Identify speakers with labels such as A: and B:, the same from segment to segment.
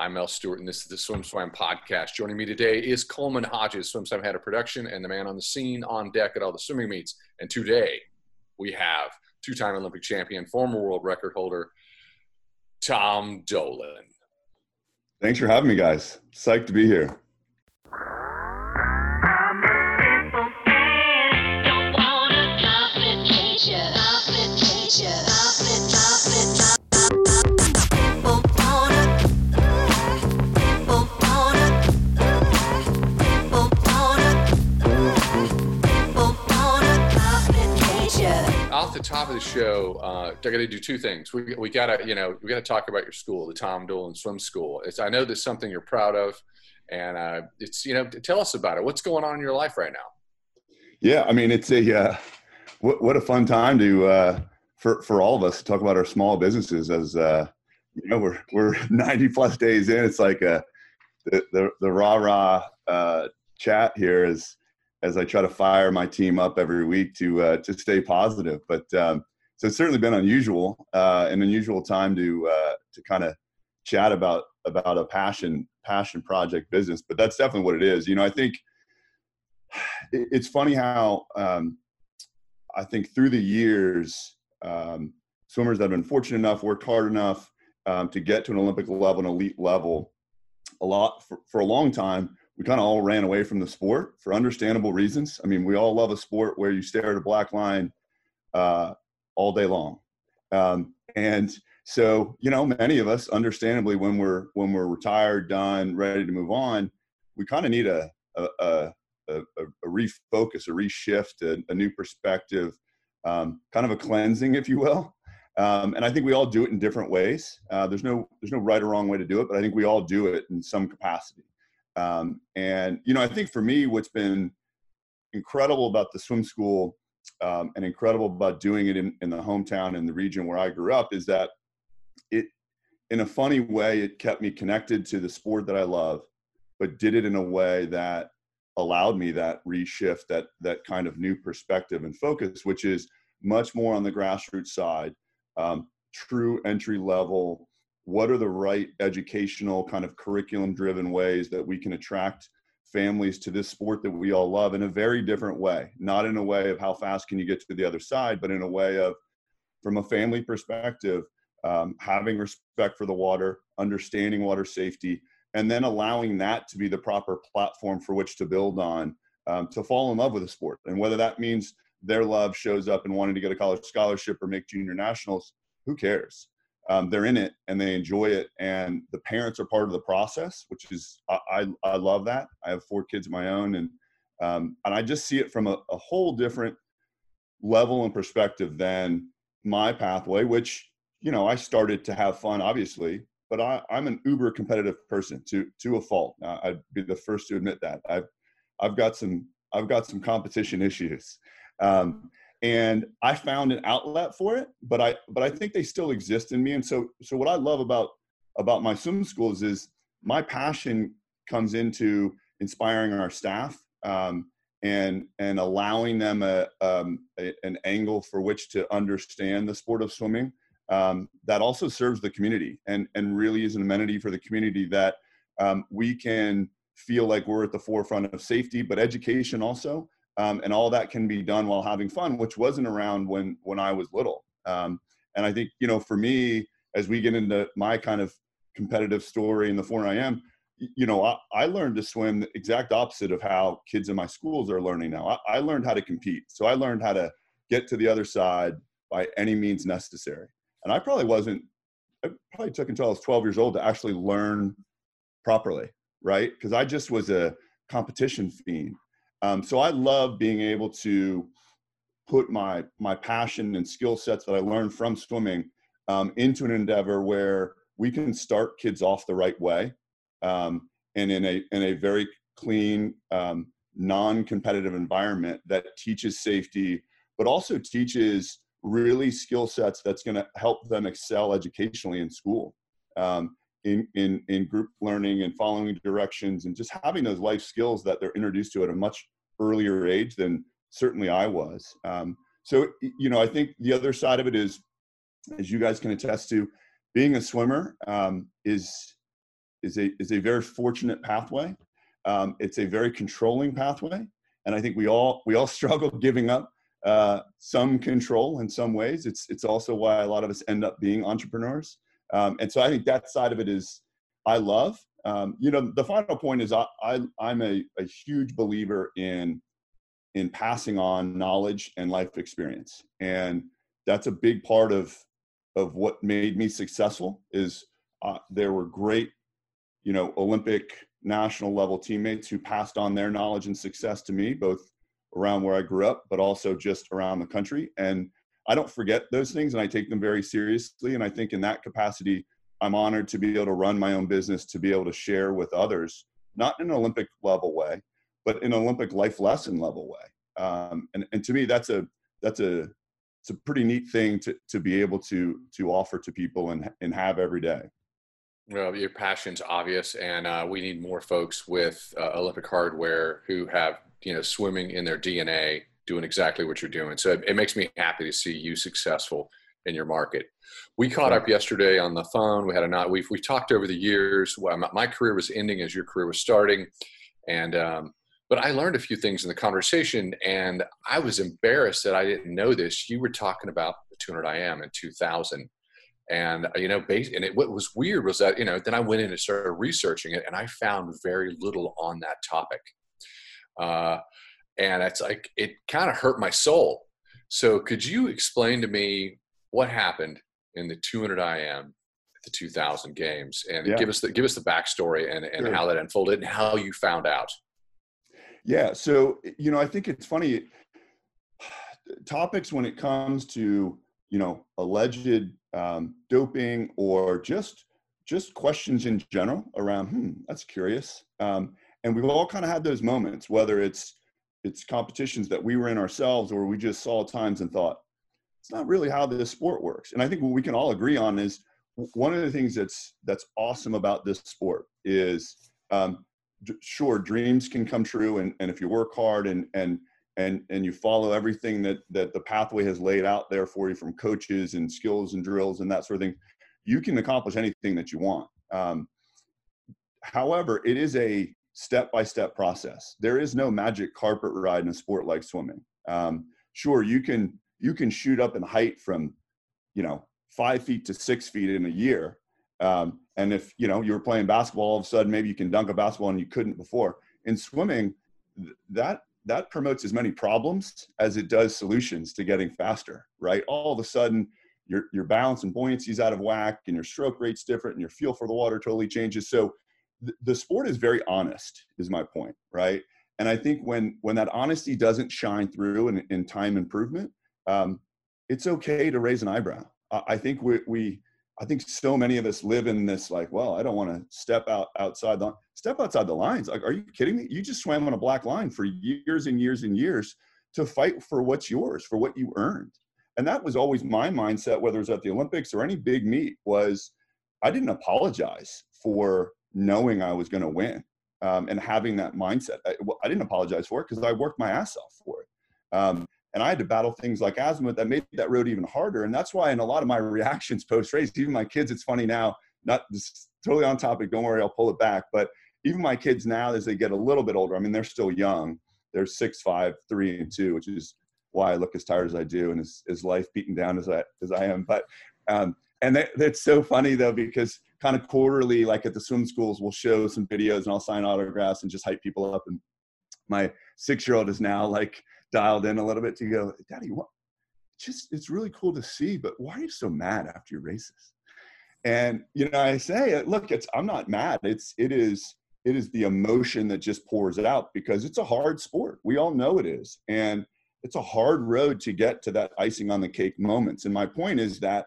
A: I'm Mel Stewart, and this is the SwimSwam podcast. Joining me today is Coleman Hodges, SwimSwam head of production, and the man on the scene on deck at all the swimming meets. And today we have two-time Olympic champion, former world record holder, Tom Dolan.
B: Thanks for having me, guys. Psyched to be here.
A: The top of the show, uh, I got to do two things. We, we got to, you know, we got to talk about your school, the Tom Dolan Swim School. It's, I know there's something you're proud of, and uh, it's, you know, tell us about it. What's going on in your life right now?
B: Yeah, I mean, it's a, uh, what, what a fun time to, uh, for, for all of us to talk about our small businesses as, uh, you know, we're, we're 90 plus days in. It's like uh, the, the, the rah rah uh, chat here is, as I try to fire my team up every week to uh, to stay positive. But um, so it's certainly been unusual, uh, an unusual time to uh, to kind of chat about about a passion passion project business. But that's definitely what it is. You know, I think it's funny how um, I think through the years, um, swimmers that have been fortunate enough, worked hard enough um, to get to an Olympic level, an elite level, a lot for, for a long time we kind of all ran away from the sport for understandable reasons. I mean, we all love a sport where you stare at a black line uh, all day long, um, and so you know, many of us, understandably, when we're when we're retired, done, ready to move on, we kind of need a a, a a, a, refocus, a reshift, a, a new perspective, um, kind of a cleansing, if you will. Um, and I think we all do it in different ways. Uh, there's no there's no right or wrong way to do it, but I think we all do it in some capacity. Um, and you know, I think for me, what's been incredible about the swim school um, and incredible about doing it in, in the hometown and the region where I grew up is that it, in a funny way, it kept me connected to the sport that I love, but did it in a way that allowed me that reshift, that that kind of new perspective and focus, which is much more on the grassroots side, um, true entry level what are the right educational kind of curriculum driven ways that we can attract families to this sport that we all love in a very different way? Not in a way of how fast can you get to the other side but in a way of from a family perspective um, having respect for the water understanding water safety and then allowing that to be the proper platform for which to build on um, to fall in love with the sport. And whether that means their love shows up in wanting to get a college scholarship or make junior nationals who cares um, they're in it and they enjoy it and the parents are part of the process which is i, I, I love that. I have four kids of my own and um, and i just see it from a, a, whole different level and perspective than my pathway which you know i started to have fun obviously but I, i'm an uber competitive person to to a fault. I'd be the first to admit that. I've i've got some i've got some competition issues. Um, and I found an outlet for it, but I but I think they still exist in me. And so so what I love about about my swim schools is my passion comes into inspiring our staff um, and and allowing them a, um, a, an angle for which to understand the sport of swimming um, that also serves the community and and really is an amenity for the community that um, we can feel like we're at the forefront of safety but education also um, and all that can be done while having fun, which wasn't around when when I was little. Um, and I think you know, for me, as we get into my kind of competitive story in the 4 IM, you know, I, I, learned to swim the exact opposite of how kids in my schools are learning now. I, I learned how to compete, so I learned how to get to the other side by any means necessary. And I probably wasn't. It probably took until I was 12 years old to actually learn properly, right? Because I just was a competition fiend. Um, so I love being able to put my my passion and skill sets that I learned from swimming um, into an endeavor where we can start kids off the right way um, and in a in a very clean, um, non-competitive environment that teaches safety, but also teaches really skill sets that's going to help them excel educationally in school. Um, in, in, in group learning and following directions and just having those life skills that they're introduced to at a much earlier age than certainly I was. Um, so, you know, I think the other side of it is, as you guys can attest to, being a swimmer um, is is a is a very fortunate pathway. Um, it's a very controlling pathway, and I think we all we all struggle giving up uh, some control in some ways. It's it's also why a lot of us end up being entrepreneurs. Um, and so I think that side of it is I love. Um, you know, the final point is I, I I'm a, a huge believer in in passing on knowledge and life experience, and that's a big part of of what made me successful. Is uh, there were great, you know, Olympic national level teammates who passed on their knowledge and success to me, both around where I grew up, but also just around the country. And I don't forget those things and I take them very seriously. And I think in that capacity, I'm honored to be able to run my own business, to be able to share with others, not in an Olympic level way, but in an Olympic life lesson level way. Um, and, and to me, that's a, that's a, it's a pretty neat thing to, to be able to, to offer to people and, and have every day.
A: Well, your passion's obvious, and uh, we need more folks with uh, Olympic hardware who have you know swimming in their DNA, doing exactly what you're doing. So it, it makes me happy to see you successful in your market. We caught up yesterday on the phone. We had a not. We've we talked over the years. My career was ending as your career was starting, and um, but I learned a few things in the conversation, and I was embarrassed that I didn't know this. You were talking about the 200 IM in 2000, and uh, you know, base, and it, what was weird was that you know, then I went in and started researching it, and I found very little on that topic. Uh, and it's like it kind of hurt my soul. So could you explain to me what happened in the 200 IM at the 2000 games and yeah. give us the give us the backstory and, and sure. how that unfolded and how you found out?
B: Yeah, so you know, I think it's funny topics when it comes to you know alleged um, doping or just just questions in general around hmm that's curious um, and we've all kind of had those moments whether it's it's competitions that we were in ourselves or we just saw times and thought it's not really how this sport works. And i think what we can all agree on is one of the things that's that's awesome about this sport is um, sure dreams can come true and, and if you work hard and and and and you follow everything that that the pathway has laid out there for you from coaches and skills and drills and that sort of thing you can accomplish anything that you want. Um, however it is a step by step process. There is no magic carpet ride in a sport like swimming. Um, sure, you can you can shoot up in height from you know five feet to six feet in a year. Um, and if you know you were playing basketball, all of a sudden maybe you can dunk a basketball and you couldn't before. In swimming, that that promotes as many problems as it does solutions to getting faster. Right? All of a sudden, your your balance and buoyancy is out of whack, and your stroke rate's different, and your feel for the water totally changes. So the sport is very honest is my point right? And i think when when that honesty doesn't shine through in, in time improvement um, it's okay to raise an eyebrow. I think we, we i think so many of us live in this like well i don't want to step out outside the step outside the lines. Like are you kidding me? You just swam on a black line for years and years and years to fight for what's yours for what you earned. And that was always my mindset whether it was at the olympics or any big meet was i didn't apologize for knowing I was going to win um, and having that mindset. I, well, I didn't apologize for it because I worked my ass off for it. Um, and I had to battle things like asthma that made that road even harder. And that's why in a lot of my reactions post race, even my kids, it's funny now, not this, totally on topic. Don't worry, I'll pull it back. But even my kids now, as they get a little bit older, I mean, they're still young. They're six, five, three, and two, which is why I look as tired as I do and as, as life beaten down as I, as I am. But, um, and that, that's so funny though, because kind of quarterly, like at the swim schools, we'll show some videos and I'll sign autographs and just hype people up. And my six year old is now like dialed in a little bit to go, Daddy, what? Just it's really cool to see, but why are you so mad after your races? And you know, I say, look, it's I'm not mad. It's it is it is the emotion that just pours out because it's a hard sport. We all know it is, and it's a hard road to get to that icing on the cake moments. And my point is that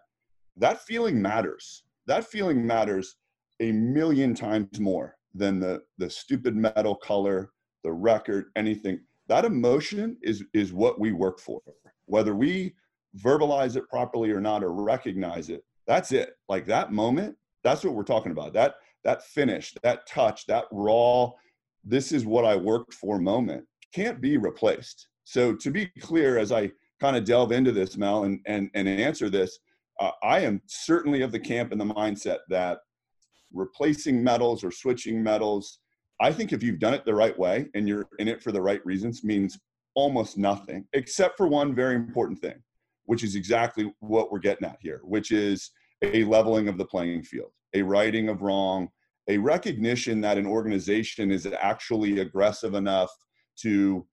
B: that feeling matters that feeling matters a million times more than the the stupid medal color the record anything. That emotion is is what we work for. Whether we verbalize it properly or not or recognize it that's it. Like that moment that's what we're talking about. That that finish that touch that raw this is what i worked for moment can't be replaced. So to be clear as i kind of delve into this mel and and, and answer this uh, I am certainly of the camp and the mindset that replacing medals or switching medals. I think if you've done it the right way and you're in it for the right reasons, means almost nothing, except for one very important thing, which is exactly what we're getting at here, which is a leveling of the playing field, a righting of wrong, a recognition that an organization is actually aggressive enough to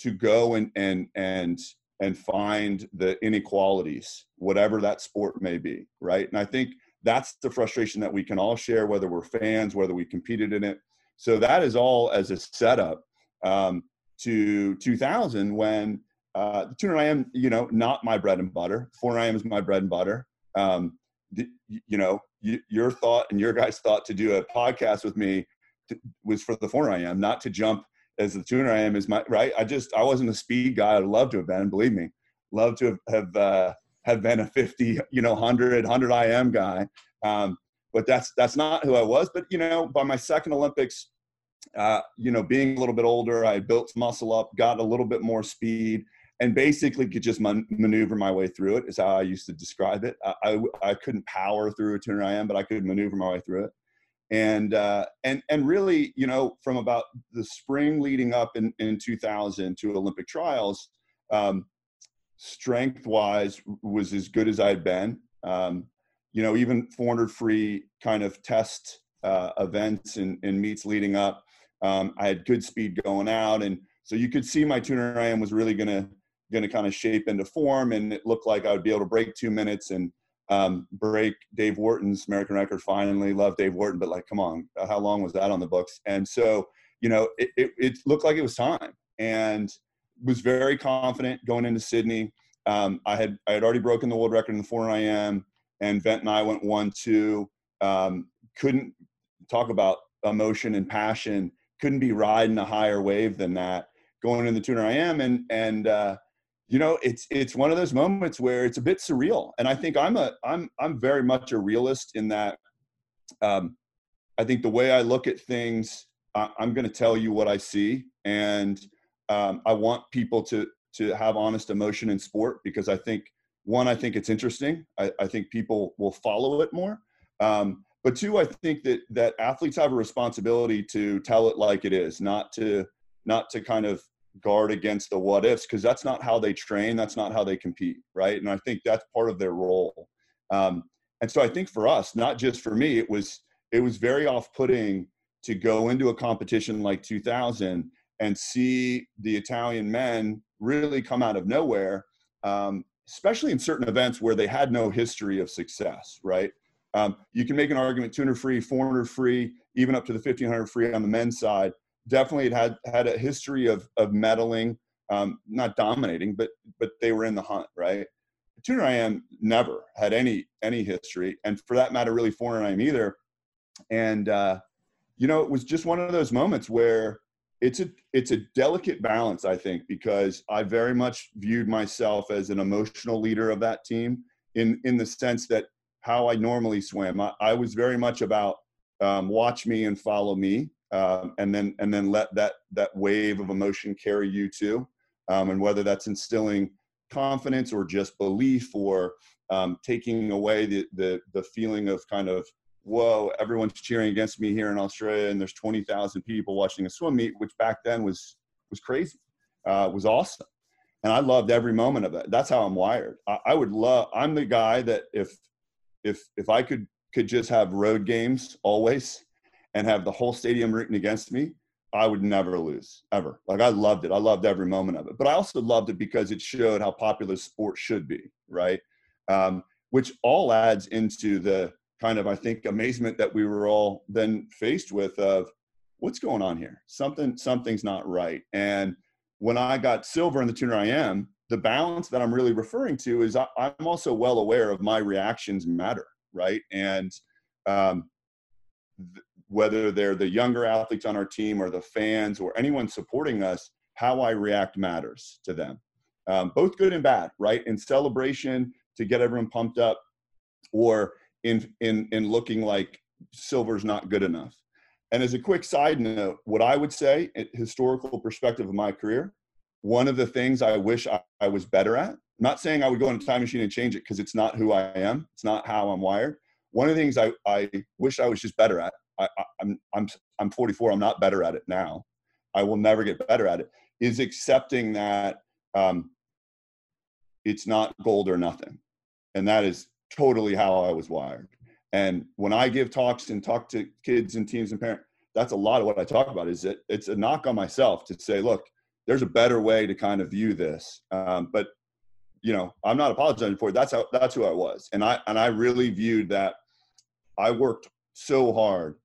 B: to go and and and and find the inequalities whatever that sport may be right and i think that's the frustration that we can all share whether we're fans whether we competed in it so that is all as a setup um, to 2000 when uh, the 200 IM, you know, not my bread and butter. 400 IM is my bread and butter. Um, the, you know, you, your thought and your guys' thought to do a podcast with me to, was for the four IM, not to jump as the 200 IM is my right. I just I wasn't a speed guy. I'd love to have been. Believe me, love to have have, uh, have been a 50, you know, 100 100 IM guy. Um, but that's that's not who I was. But you know, by my second Olympics, uh, you know, being a little bit older, I built muscle up, got a little bit more speed, and basically could just man- maneuver my way through it. Is how I used to describe it. I, I, I couldn't power through a tuner IM, but I could maneuver my way through it. And uh, and and really, you know, from about the spring leading up in, in 2000 to Olympic trials, um, strength wise was as good as I'd been. Um, you know, even 400 free kind of test uh, events and, and meets leading up. Um, I had good speed going out, and so you could see my 200 IM was really going to kind of shape into form, and it looked like I would be able to break two minutes and um, break Dave Wharton's American record. Finally, love Dave Wharton, but like, come on, how long was that on the books? And so, you know, it, it, it looked like it was time, and was very confident going into Sydney. Um, I had I had already broken the world record in the 400 IM, and Vendt and I went one two. Um, couldn't talk about emotion and passion. Couldn't be riding a higher wave than that going in the 200 IM, and and uh, you know it's it's one of those moments where it's a bit surreal. And i think i'm a i'm i'm very much a realist in that um i think the way i look at things I, am going to tell you what i see. And um, i want people to to have honest emotion in sport because i think one i think it's interesting. I, I think people will follow it more. Um, but two i think that that athletes have a responsibility to tell it like it is not to not to kind of guard against the what ifs because that's not how they train that's not how they compete right? And i think that's part of their role. Um, and so i think for us not just for me it was it was very off-putting to go into a competition like 2000 and see the italian men really come out of nowhere um, especially in certain events where they had no history of success right? Um, you can make an argument 200 free 400 free even up to the 1500 free on the men's side definitely had had a history of of medaling, um, not dominating, but but they were in the hunt, right? 200 IM never had any any history, and for that matter, really 400 IM either. And uh, you know, it was just one of those moments where it's a it's a delicate balance, I think, because I very much viewed myself as an emotional leader of that team in in the sense that how I normally swim. I, I was very much about um, watch me and follow me um, and then and then let that that wave of emotion carry you too um, and whether that's instilling confidence or just belief or um, taking away the, the the feeling of kind of whoa everyone's cheering against me here in australia and there's 20000 people watching a swim meet which back then was was crazy uh, was awesome. And i loved every moment of it that's how i'm wired. I, I would love i'm the guy that if if if i could could just have road games always and have the whole stadium rooting against me, I would never lose ever. Like I loved it. I loved every moment of it. But I also loved it because it showed how popular sport should be, right? Um, which all adds into the kind of I think amazement that we were all then faced with of what's going on here? Something something's not right. And when I got silver in the tuner IM, the balance that I'm really referring to is I, am also well aware of my reactions matter, right? And um, th- whether they're the younger athletes on our team or the fans or anyone supporting us, how I react matters to them. Um, both good and bad, right? In celebration to get everyone pumped up, or in in in looking like silver's not good enough. And as a quick side note, what I would say, historical perspective of my career, one of the things I wish I, I was better at. I'm not saying I would go in a time machine and change it because it's not who I am. It's not how I'm wired. one of the things I, I wish I was just better at, I, I'm, I'm, I'm 44, I'm not better at it now. I will never get better at it, is accepting that um, it's not gold or nothing. And that is totally how I was wired. And when I give talks and talk to kids and teams and parents, that's a lot of what I talk about is that it's a knock on myself to say, look, there's a better way to kind of view this. Um, but you know, I'm not apologizing for it. That's how that's who I was. And I and I really viewed that I worked so hard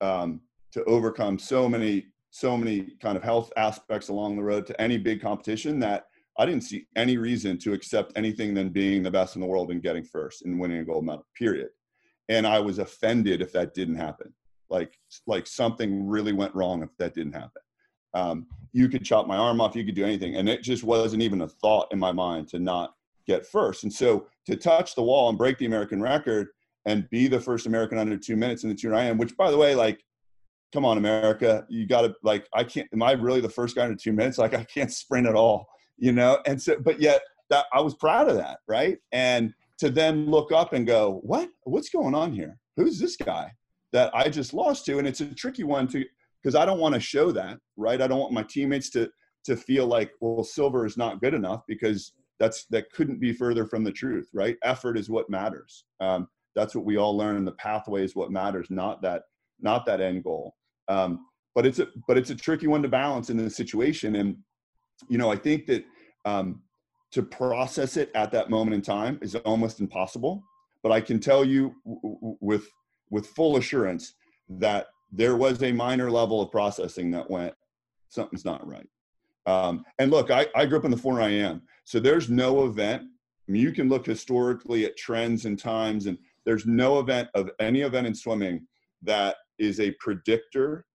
B: um, to overcome so many so many kind of health aspects along the road to any big competition that I didn't see any reason to accept anything than being the best in the world and getting first and winning a gold medal. Period. And I was offended if that didn't happen. Like like something really went wrong if that didn't happen. Um, you could chop my arm off, you could do anything, and it just wasn't even a thought in my mind to not get first. And so to touch the wall and break the American record and be the first American under two minutes in the two IM, which by the way, like, come on, America, you got to like, I can't. Am I really the first guy under two minutes? Like, I can't sprint at all, you know. And so, but yet that I was proud of that, right? And to then look up and go, what? What's going on here? Who's this guy that I just lost to? And it's a tricky one to because I don't want to show that, right? I don't want my teammates to to feel like, well, silver is not good enough because that's that couldn't be further from the truth, right? Effort is what matters. Um, that's what we all learn. The pathway is what matters, not that not that end goal. Um, but it's a but it's a tricky one to balance in this situation, and you know I think that um, to process it at that moment in time is almost impossible. But I can tell you w- with with full assurance that there was a minor level of processing that went something's not right. Um, and look, I, I grew up in the 4 IM so there's no event. I mean, you can look historically at trends and times, and there's no event of any event in swimming that is a predictor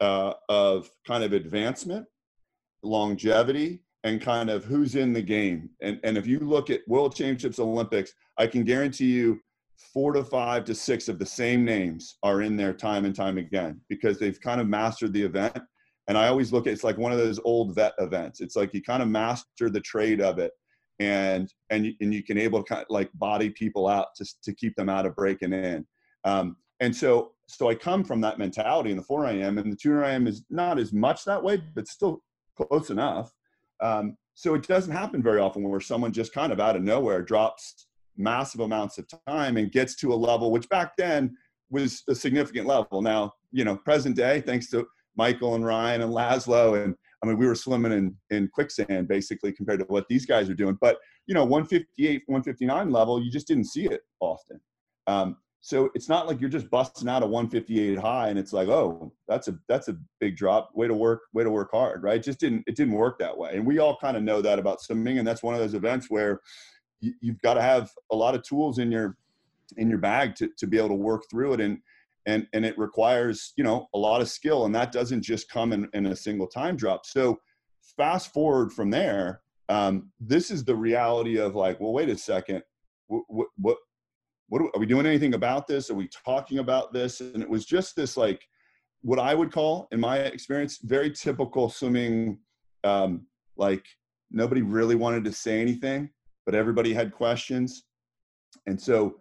B: uh, of kind of advancement, longevity, and kind of who's in the game. And, and if you look at World Championships, Olympics, I can guarantee you four to five to six of the same names are in there time and time again because they've kind of mastered the event. And I always look at it's like one of those old vet events. It's like you kind of master the trade of it, and and and you can able to kind of like body people out to to keep them out of breaking in. Um, and so so I come from that mentality in the 4 IM, and the 2 IM is not as much that way, but still close enough. Um, so it doesn't happen very often where someone just kind of out of nowhere drops massive amounts of time and gets to a level which back then was a significant level. Now, you know, present day, thanks to Michael and Ryan and Laszlo, and I mean, we were swimming in, in quicksand basically compared to what these guys are doing. But, you know, 158, 159 level, you just didn't see it often. Um, so it's not like you're just busting out a 158 high and it's like, oh, that's a that's a big drop. Way to work, way to work hard, right? It just didn't it didn't work that way. And we all kind of know that about swimming. And that's one of those events where you, you've got to have a lot of tools in your in your bag to, to be able to work through it and and and it requires you know a lot of skill and that doesn't just come in, in a single time drop so fast forward from there um, this is the reality of like well wait a second what what what, are we doing anything about this are we talking about this and it was just this like what i would call in my experience very typical swimming um, like nobody really wanted to say anything but everybody had questions. And so,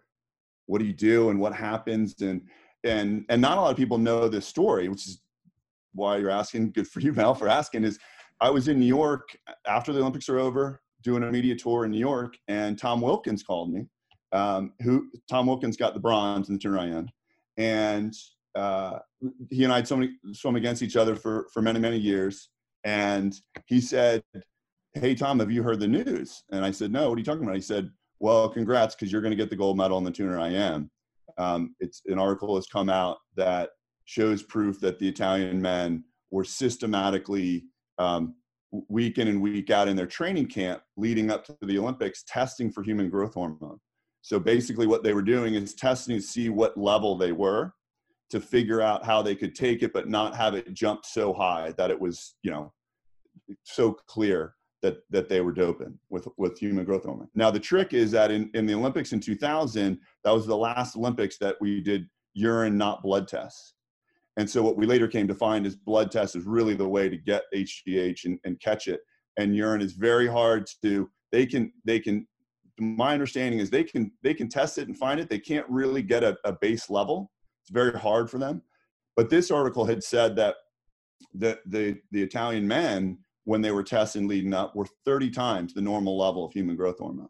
B: what do you do and what happens? And and and not a lot of people know this story, which is why you're asking. Good for you, Mel, for asking. Is I was in New York after the Olympics are over, doing a media tour in New York, and Tom Wilkens called me. Um, who Tom Wilkens got the bronze in the 200 IM, and uh, he and I had so many swum against each other for for many many years. And he said, hey tom have you heard the news and i said no what are you talking about he said well congrats because you're going to get the gold medal in the 200 IM um, it's an article has come out that shows proof that the italian men were systematically um, week in and week out in their training camp leading up to the olympics testing for human growth hormone. So basically what they were doing is testing to see what level they were to figure out how they could take it but not have it jump so high that it was you know so clear that that they were doping with with human growth hormone. Now the trick is that in in the Olympics in 2000, that was the last Olympics that we did urine not blood tests. And so what we later came to find is blood test is really the way to get HGH and, and catch it. And urine is very hard to they can they can my understanding is they can they can test it and find it. They can't really get a, a base level. It's very hard for them. But this article had said that the the the Italian men, when they were testing leading up, were 30 times the normal level of human growth hormone.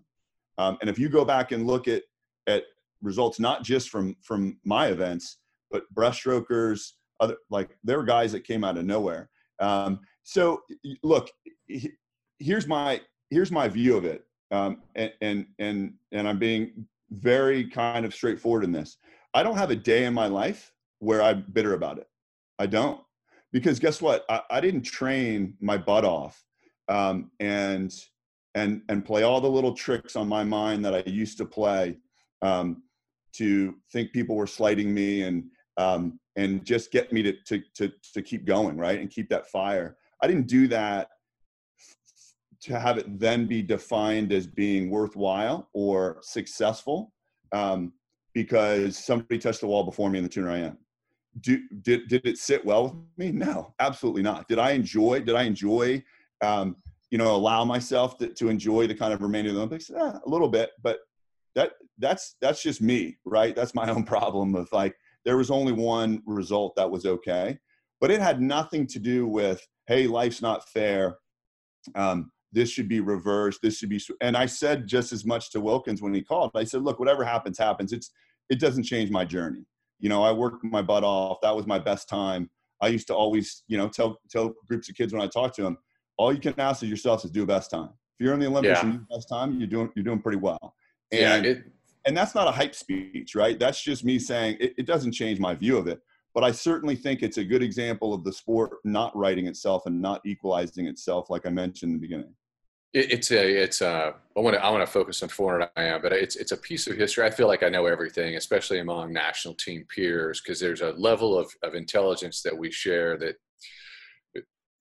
B: Um, and if you go back and look at at results, not just from from my events, but breaststrokers, other like there were guys that came out of nowhere. Um, so look, here's my here's my view of it, um, and and and and I'm being very kind of straightforward in this. I don't have a day in my life where I'm bitter about it. I don't, because guess what? I, I didn't train my butt off, um, and and and play all the little tricks on my mind that I used to play um, to think people were slighting me and um, and just get me to, to to to keep going right and keep that fire. I didn't do that to have it then be defined as being worthwhile or successful um, because somebody touched the wall before me in the tuner IM. Do, did, did it sit well with me? No, absolutely not. Did I enjoy, did I enjoy, um, you know, allow myself to, to enjoy the kind of remainder of the Olympics? Eh, a little bit, but that, that's, that's just me, right? That's my own problem of like, there was only one result that was okay, but it had nothing to do with, Hey, life's not fair. Um, this should be reversed this should be and i said just as much to Wilkens when he called i said look whatever happens happens it's it doesn't change my journey you know i worked my butt off. That was my best time. I used to always you know tell tell groups of kids when i talk to them all you can ask of yourself is do a best time. If you're in the olympics yeah. and you do best time you're doing you're doing pretty well. And yeah, it, and that's not a hype speech right? That's just me saying it, it doesn't change my view of it. But I certainly think it's a good example of the sport not writing itself and not equalizing itself, like I mentioned in the beginning.
A: It, it's a it's a I want to I want to focus on 400 IM, but it's it's a piece of history. I feel like I know everything, especially among national team peers, because there's a level of of intelligence that we share that.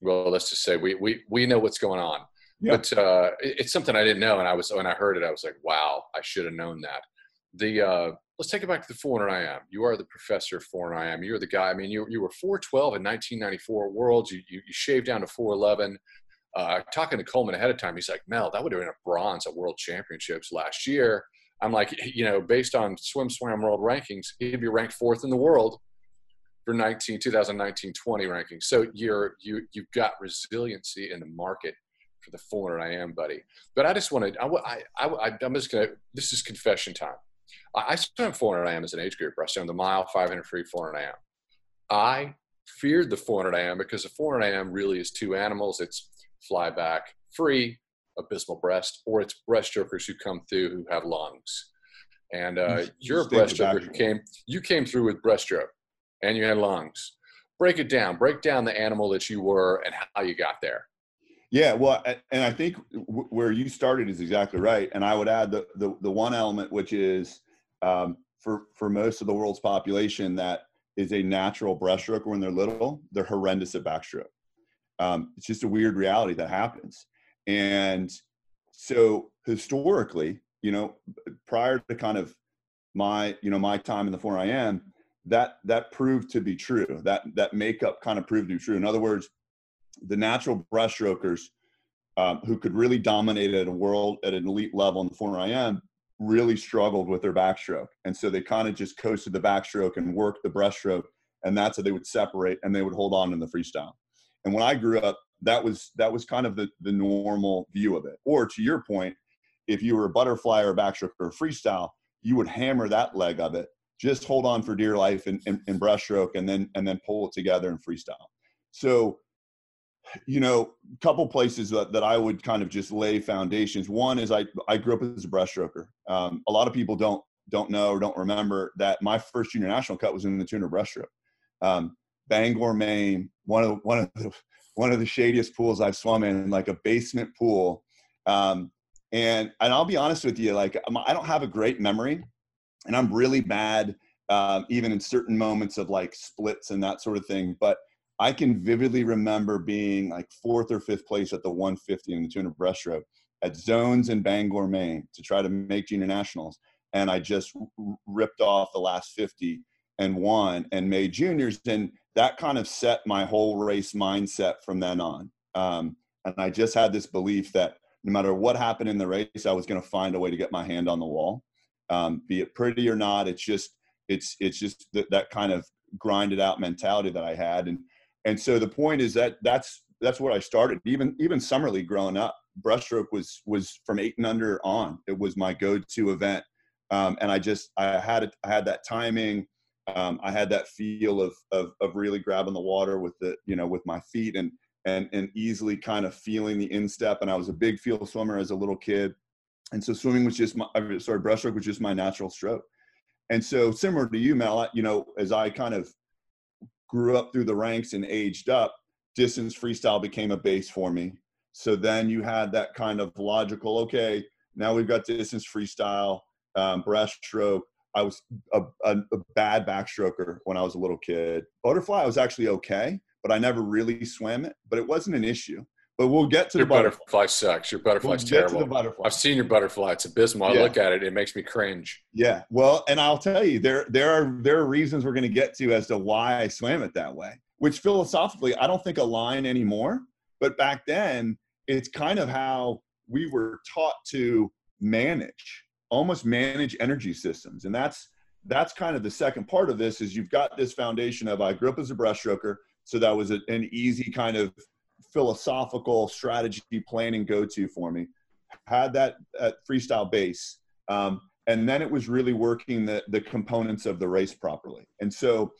A: Well, let's just say we we we know what's going on, yeah. but uh, it, it's something I didn't know, and I was when I heard it, I was like, wow, I should have known that. The uh, let's take it back to the 400 IM. You are the professor of 400 IM. You're the guy. I mean, you you were 412 in 1994 Worlds. You, you you shaved down to 411 uh, talking to Coleman ahead of time, he's like, Mel, that would have been a bronze at World Championships last year. I'm like, you know, based on SwimSwam world rankings, he'd be ranked fourth in the world for 19 2019 20 rankings. So you're you you've got resiliency in the market for the 400 IM, buddy. But I just wanted, I, I, I, I'm just gonna. This is confession time. I, I swam 400 IM as an age group. I swam the mile, 500 free, 400 IM. I feared the 400 IM because the 400 IM really is two animals. It's fly back free, abysmal breast, or it's breaststrokers who come through who have lungs. And uh, you're a breaststroker who came, you came through with breaststroke and you had lungs. Break it down. Break down the animal that you were and how you got there.
B: Yeah, well, and I think where you started is exactly right. And I would add the the, the one element which is um, for for most of the world's population that is a natural breaststroke when they're little, they're horrendous at backstroke. Um, it's just a weird reality that happens. And so historically, you know, prior to kind of my, you know, my time in the 4 IM, that that proved to be true. That that makeup kind of proved to be true. In other words, the natural breaststrokers um, who could really dominate at a world at an elite level in the 4 IM really struggled with their backstroke. And so they kind of just coasted the backstroke and worked the breaststroke. And that's how they would separate and they would hold on in the freestyle. And when I grew up, that was that was kind of the the normal view of it. Or to your point, if you were a butterfly or a backstroke or a freestyle, you would hammer that leg of it. Just hold on for dear life in, in, in breaststroke and then and then pull it together in freestyle. So, you know, a couple places that, that I would kind of just lay foundations. One is I I grew up as a breaststroker. Um, a lot of people don't don't know or don't remember that my first junior national cut was in the tuner breaststroke. Um, Bangor, Maine, one of one of the one of the shadiest pools I've swum in, like a basement pool. Um, and and I'll be honest with you, like I don't have a great memory, and I'm really bad um, even in certain moments of like splits and that sort of thing. But I can vividly remember being like fourth or fifth place at the 150 in the 200 breaststroke at zones in Bangor, Maine, to try to make junior nationals, and I just ripped off the last 50 and won and made juniors. And that kind of set my whole race mindset from then on. Um, and I just had this belief that no matter what happened in the race, I was going to find a way to get my hand on the wall. Um, be it pretty or not, it's just it's it's just th- that kind of grinded out mentality that I had, and and so the point is that that's that's where I started. Even even Summerlee growing up, breaststroke was was from eight and under on. It was my go-to event, um, and I just I had it, I had that timing. Um, I had that feel of, of of really grabbing the water with the you know with my feet and and and easily kind of feeling the instep. And I was a big field swimmer as a little kid, and so swimming was just my sorry breaststroke was just my natural stroke. And so similar to you, Mel, you know, as I kind of grew up through the ranks and aged up, distance freestyle became a base for me. So then you had that kind of logical, okay, now we've got distance freestyle, um, breaststroke. I was a, a, a, bad backstroker when I was a little kid. Butterfly, I was actually okay, but I never really swam it. But it wasn't an issue. But we'll get to
A: your
B: the butterfly.
A: butterfly sucks. Your butterfly's
B: we'll
A: terrible.
B: butterfly.
A: I've seen your butterfly. It's abysmal. I
B: Yeah.
A: look at it. It makes me cringe.
B: Yeah. Well, and I'll tell you, there there are there are reasons we're going to get to as to why I swam it that way. Which philosophically, I don't think align anymore. But back then, it's kind of how we were taught to manage, almost manage energy systems, and that's that's kind of the second part of this. Is you've got this foundation of I grew up as a breaststroker, so that was a, an easy kind of philosophical strategy planning go to for me. Had that, that freestyle base. Um, and then it was really working the, the components of the race properly. And so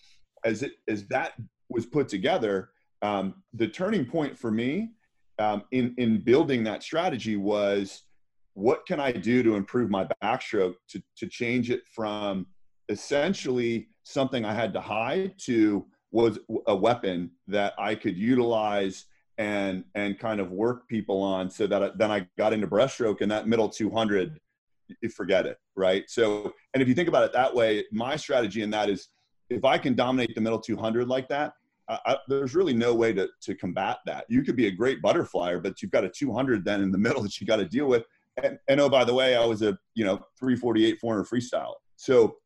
B: as it as that was put together, um, the turning point for me um, in in building that strategy was what can I do to improve my backstroke to to change it from essentially something I had to hide to was a weapon that I could utilize and and kind of work people on so that I, then I got into breaststroke and that middle 200 you forget it right? So and if you think about it that way my strategy in that is if I can dominate the middle 200 like that I, there's really no way to to combat that. You could be a great butterflyer but you've got a 200 then in the middle that you got to deal with and, and oh by the way I was a you know 348 400 freestyle so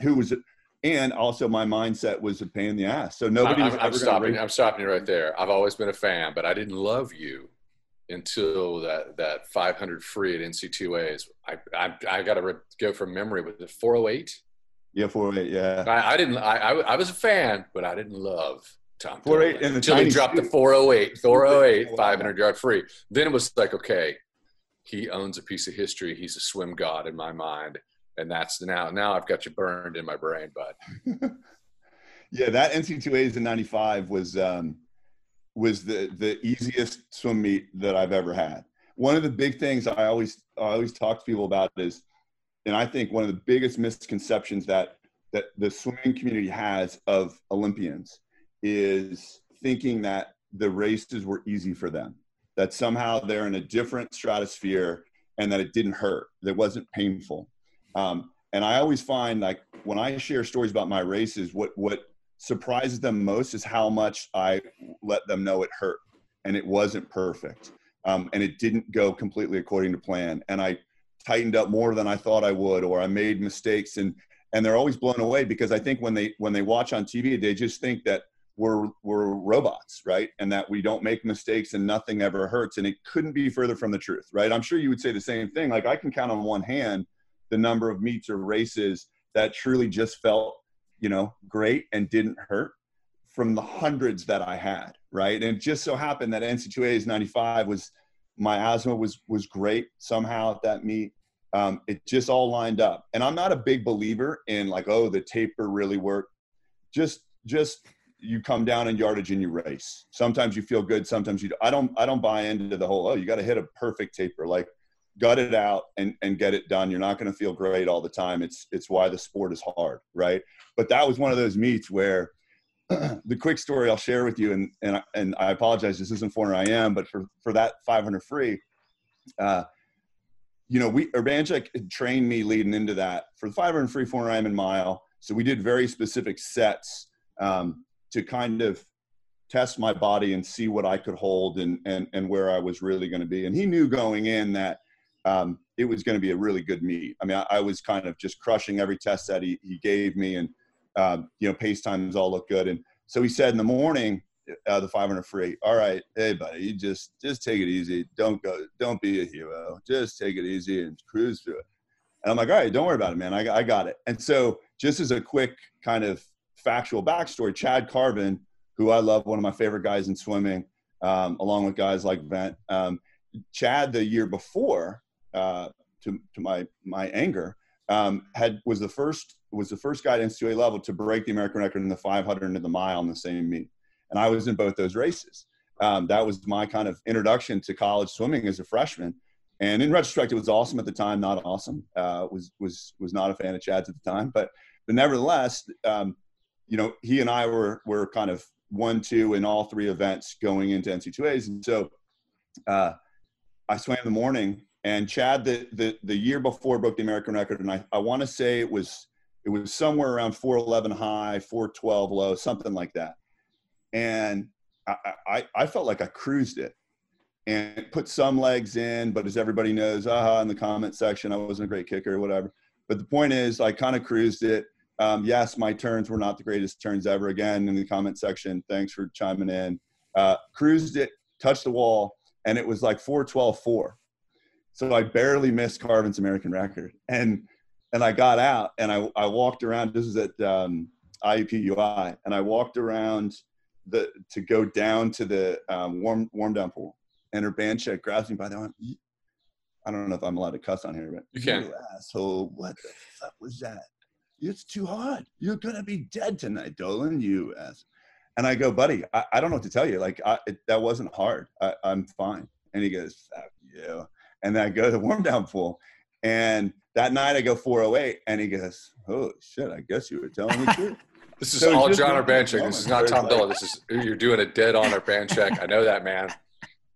B: who was it and also my mindset was a pain in the ass so nobody
A: I'm,
B: was
A: I'm, stopping. I'm stopping you right there. I've always been a fan, but I didn't love you until that that 500 free at NC2As. I I, I got to re- go from memory. Was it 408?
B: yeah 408 yeah
A: I, I didn't. I, I I was a fan, but I didn't love Tom.
B: 408
A: Dolan
B: and
A: until he dropped the 408, 408, 500 yard free. Then it was like, okay, he owns a piece of history. He's a swim god in my mind, and that's now. Now I've got you burned in my brain, bud.
B: Yeah, that NC2As in '95 was um, was the the easiest swim meet that I've ever had. One of the big things I always I always talk to people about is, and I think one of the biggest misconceptions that that the swimming community has of Olympians is thinking that the races were easy for them, that somehow they're in a different stratosphere, and that it didn't hurt, that wasn't painful. Um, and I always find like when I share stories about my races, what what surprises them most is how much I let them know it hurt and it wasn't perfect. Um, and it didn't go completely according to plan. And I tightened up more than I thought I would, or I made mistakes. And and they're always blown away because I think when they when they watch on TV, they just think that we're we're robots, right? And that we don't make mistakes and nothing ever hurts. And it couldn't be further from the truth, right? I'm sure you would say the same thing. Like I can count on one hand the number of meets or races that truly just felt you know, great and didn't hurt from the hundreds that I had, right? And it just so happened that NC2A's 95 was my asthma was was great somehow at that meet. Um, it just all lined up. And I'm not a big believer in like, oh, the taper really worked. Just just you come down in yardage and you race. Sometimes you feel good, sometimes you. I don't. I don't buy into the whole. Oh, you got to hit a perfect taper. Like, gut it out and and get it done. You're not going to feel great all the time. It's it's why the sport is hard, right? But that was one of those meets where the quick story I'll share with you, and and and I apologize, this isn't four IM, but for for that 500 free, uh, you know, we Urbanchek trained me leading into that for the 500 free 400 IM and mile. So we did very specific sets um, to kind of test my body and see what I could hold and and and where I was really going to be. And he knew going in that um, it was going to be a really good meet. I mean, I, I, was kind of just crushing every test that he he gave me, and um, you know, pace times all look good. And so he said in the morning, uh, the 500 free. All right, hey buddy, you just just take it easy. Don't go. Don't be a hero. Just take it easy and cruise through it. And I'm like, all right, don't worry about it, man. I, I got it. And so, just as a quick kind of factual backstory, Chad Carvin, who I love, one of my favorite guys in swimming, um, along with guys like Vendt. Um, Chad, the year before, uh, to to my my anger, um, had was the first was the first guy at NCAA level to break the American record in the 500 and the mile in the same meet, and I was in both those races. Um, that was my kind of introduction to college swimming as a freshman. And in retrospect, it was awesome at the time. Not awesome. Uh, was was was not a fan of Chad's at the time, but but nevertheless, um, you know, he and I were were kind of one two in all three events going into NCAAs, and so uh, I swam the morning and Chad, the, the, the year before broke the American record, and I, I want to say it was it was somewhere around 411 high, 412 low, something like that. And I, I, I felt like I cruised it and put some legs in, but as everybody knows, aha, in the comment section, I wasn't a great kicker or whatever. But the point is, I kind of cruised it. Um, yes, my turns were not the greatest turns ever. Again, in the comment section, thanks for chiming in. Uh, cruised it, touched the wall, and it was like 412 4 so I barely missed Carvin's American record. And and I got out and I, I walked around. This is at um, IUPUI, and I walked around the to go down to the um, warm warm down pool. And Urbanchek grabs me by the arm. I don't know if I'm allowed to cuss on here, but
A: you can.
B: You asshole! What the fuck was that? It's too hot. You're gonna be dead tonight, Dolan. You ass. And I go, buddy, I, I don't know what to tell you. Like I, it, that wasn't hard. I, I'm fine. And he goes, fuck you and then I go to the warm down pool. And that night I go 408 and he goes, Oh shit, I guess you were telling the truth.
A: this is so all Jon Urbanchek. This is not Tom Dolan. This is you're doing a dead on Urbanchek. I know that man.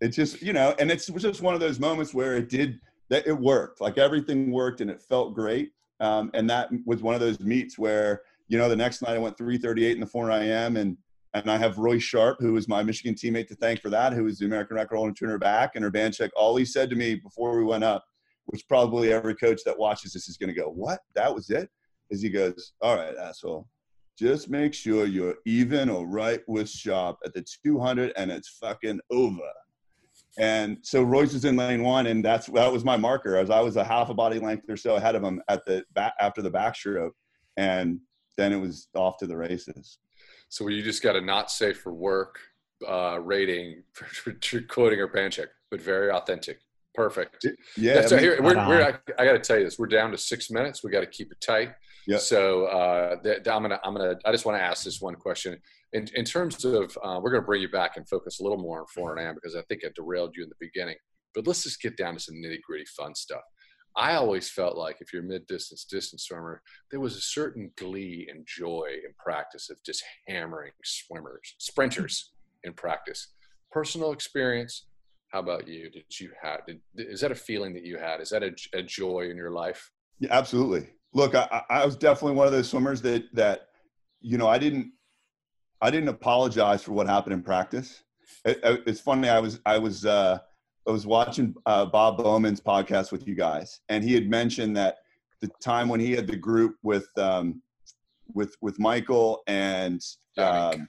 B: It's just, you know, and it's just one of those moments where it did that it worked. Like everything worked and it felt great. Um, and that was one of those meets where, you know, the next night I went 338 in the 4 IM and and I have Royce Sharp, who was my Michigan teammate, to thank for that, who was the American record holder to her back. And Urbanchek, all he said to me before we went up, which probably every coach that watches this is going to go, What? That was it? Is he goes, All right, asshole. Just make sure you're even or right with Sharp at the 200 and it's fucking over. And so Royce was in lane one, and that's that was my marker. As I was a half a body length or so ahead of him at the back after the backstroke, and then it was off to the races.
A: So you just got a not safe for work uh, rating quoting Urbanchek, but very authentic. Perfect.
B: Yeah.
A: so here, we're, we're, I, I got to tell you this. We're down to six minutes. We got to keep it tight.
B: Yeah.
A: So uh, I'm gonna, I'm gonna, I just want to ask this one question. In, in terms of, uh, we're gonna bring you back and focus a little more on 400 IM because I think I derailed you in the beginning. But let's just get down to some nitty gritty fun stuff. I always felt like if you're a mid distance distance swimmer, there was a certain glee and joy in practice of just hammering swimmers, sprinters in practice. Personal experience. How about you? Did you have? Did, is that a feeling that you had? Is that a, a joy in your life?
B: Yeah, absolutely. Look, I, I was definitely one of those swimmers that that you know I didn't I didn't apologize for what happened in practice. It, it's funny. I was I was uh, I was watching uh, Bob Bowman's podcast with you guys, and he had mentioned that the time when he had the group with um, with with Michael and um,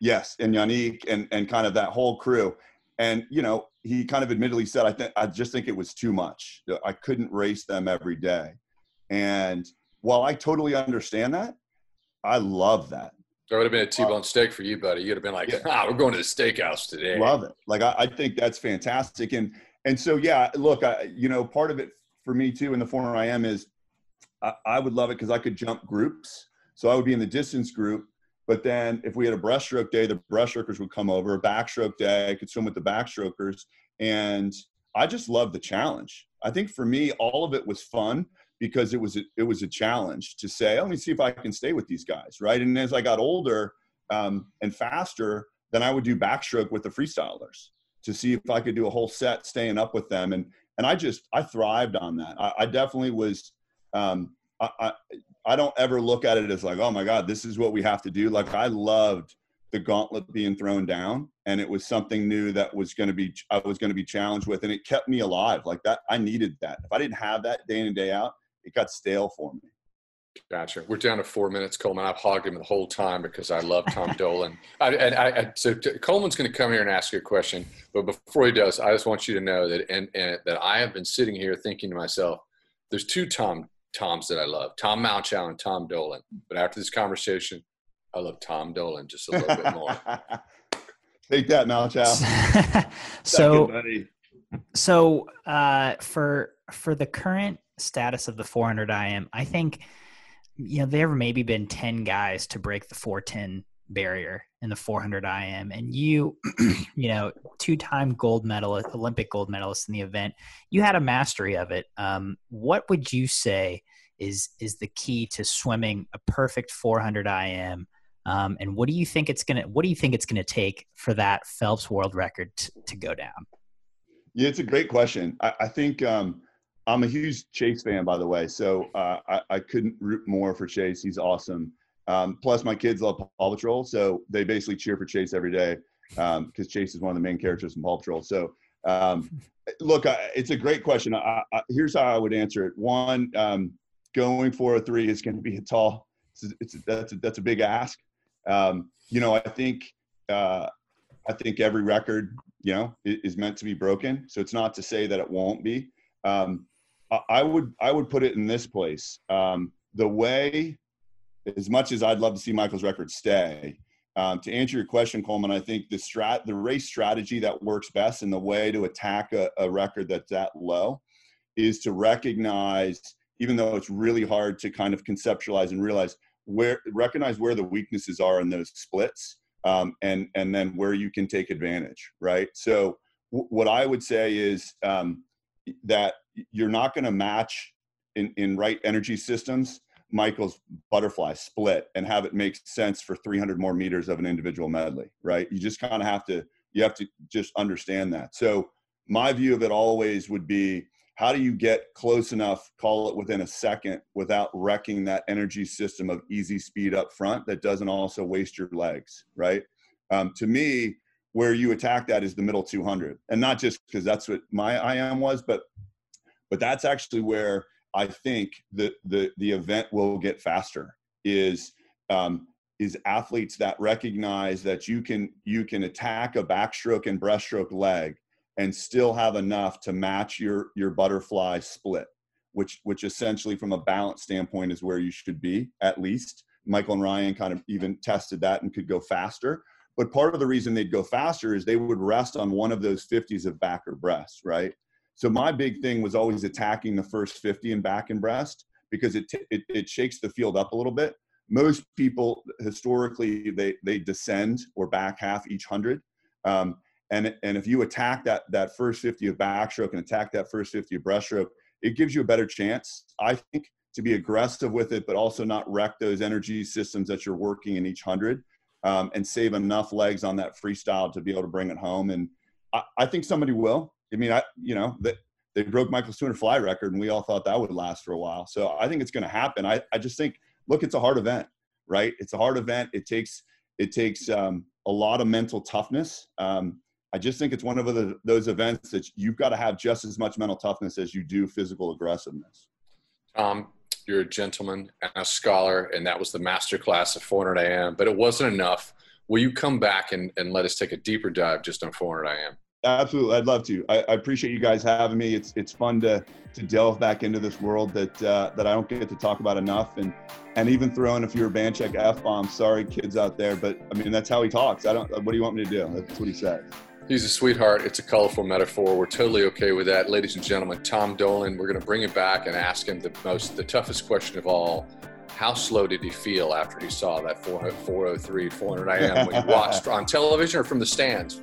B: yes, and Yannick and and kind of that whole crew, and you know he kind of admittedly said, I think I just think it was too much. I couldn't race them every day, and while I totally understand that, I love that
A: there would have been a T-bone steak for you, buddy. You'd have been like, yeah. ah, we're going to the steakhouse today.
B: Love it. Like, I, I, think that's fantastic. And, and so, yeah, look, I, you know, part of it for me too, in the four IM is I, I would love it because I could jump groups. So I would be in the distance group. But then if we had a breaststroke day, the breaststrokers would come over. A backstroke day, I could swim with the backstrokers. And I just love the challenge. I think for me, all of it was fun because it was a, it was a challenge to say, let me see if I can stay with these guys, right? And as I got older um, and faster, then I would do backstroke with the freestylers to see if I could do a whole set staying up with them. And and I just I thrived on that. I, I definitely was. Um, I, I I don't ever look at it as like, oh my God, this is what we have to do. Like I loved the gauntlet being thrown down and it was something new that was going to be i was going to be challenged with and it kept me alive like that i needed that if i didn't have that day in and day out it got stale for me.
A: Gotcha. We're down to four minutes, Coleman. I've hogged him the whole time because I love Tom Dolan. I, and I, I, so t- Coleman's going to come here and ask you a question, but before he does, I just want you to know that and, and that I have been sitting here thinking to myself, there's two Tom Toms that I love, Tom Malchow and Tom Dolan. But after this conversation, I love Tom Dolan just a little bit more.
B: Take that, Malchow.
C: so, so uh, for for the current status of the 400 IM, I think you know there have maybe been 10 guys to break the 410 barrier in the 400 IM, and you, you know, two-time gold medalist, Olympic gold medalist in the event, you had a mastery of it. Um, what would you say is is the key to swimming a perfect 400 IM? Um, and what do you think it's gonna What do you think it's gonna take for that Phelps world record t- to go down?
B: Yeah, it's a great question. I, I think um, I'm a huge Chase fan, by the way. So uh, I, I, couldn't root more for Chase. He's awesome. Um, plus, my kids love Paw Patrol, so they basically cheer for Chase every day because um, Chase is one of the main characters in Paw Patrol. So, um, look, I, it's a great question. I, here's how I would answer it. One, um, going for a three is going to be a tall. It's, it's that's a, that's a big ask. Um, you know, I think uh, I think every record you know is meant to be broken. So it's not to say that it won't be. Um, I would I would put it in this place. Um, the way, as much as I'd love to see Michael's record stay, um, to answer your question, Coleman, I think the strat the race strategy that works best and the way to attack a, a record that's that low is to recognize, even though it's really hard to kind of conceptualize and realize where recognize where the weaknesses are in those splits um, and and then where you can take advantage right so w- what i would say is um, that you're not going to match in, in right energy systems Michael's butterfly split and have it make sense for 300 more meters of an individual medley, right? You just kind of have to, you have to just understand that. So my view of it always would be, how do you get close enough, call it within a second, without wrecking that energy system of easy speed up front that doesn't also waste your legs, right? Um, to me, where you attack that is the middle 200, and not just because that's what my IM was, but but that's actually where I think the the the event will get faster is um, is athletes that recognize that you can you can attack a backstroke and breaststroke leg and still have enough to match your your butterfly split which which essentially from a balance standpoint is where you should be at least. Michael and ryan kind of even tested that and could go faster. But part of the reason they'd go faster is they would rest on one of those 50s of back or breast right so my big thing was always attacking the first 50 in back and breast because it, it, it shakes the field up a little bit. Most people historically they they descend or back half each hundred, um, and and if you attack that that first 50 of backstroke and attack that first 50 of breaststroke, it gives you a better chance, I think, to be aggressive with it, but also not wreck those energy systems that you're working in each hundred, um, and save enough legs on that freestyle to be able to bring it home. And I, I think somebody will. I mean, I you know that they broke Michael's 200 fly record, and we all thought that would last for a while. So I think it's going to happen. I I just think, look, it's a hard event, right? It's a hard event. It takes it takes um, a lot of mental toughness. Um, I just think it's one of the, those events that you've got to have just as much mental toughness as you do physical aggressiveness.
A: Tom, you're a gentleman and a scholar, and that was the master class of 400 IM, but it wasn't enough. Will you come back and, and let us take a deeper dive just on 400 IM?
B: Absolutely, I'd love to. I, I, appreciate you guys having me. It's it's fun to to delve back into this world that uh, that I don't get to talk about enough, and and even throw in a few Urbanchek f bombs. Sorry, kids out there, but I mean that's how he talks. I don't. What do you want me to do? That's what he says.
A: He's a sweetheart. It's a colorful metaphor. We're totally okay with that, ladies and gentlemen. Tom Dolan. We're going to bring him back and ask him the most, the toughest question of all. How slow did he feel after he saw that 403, 400 IM when he watched on television or from the stands?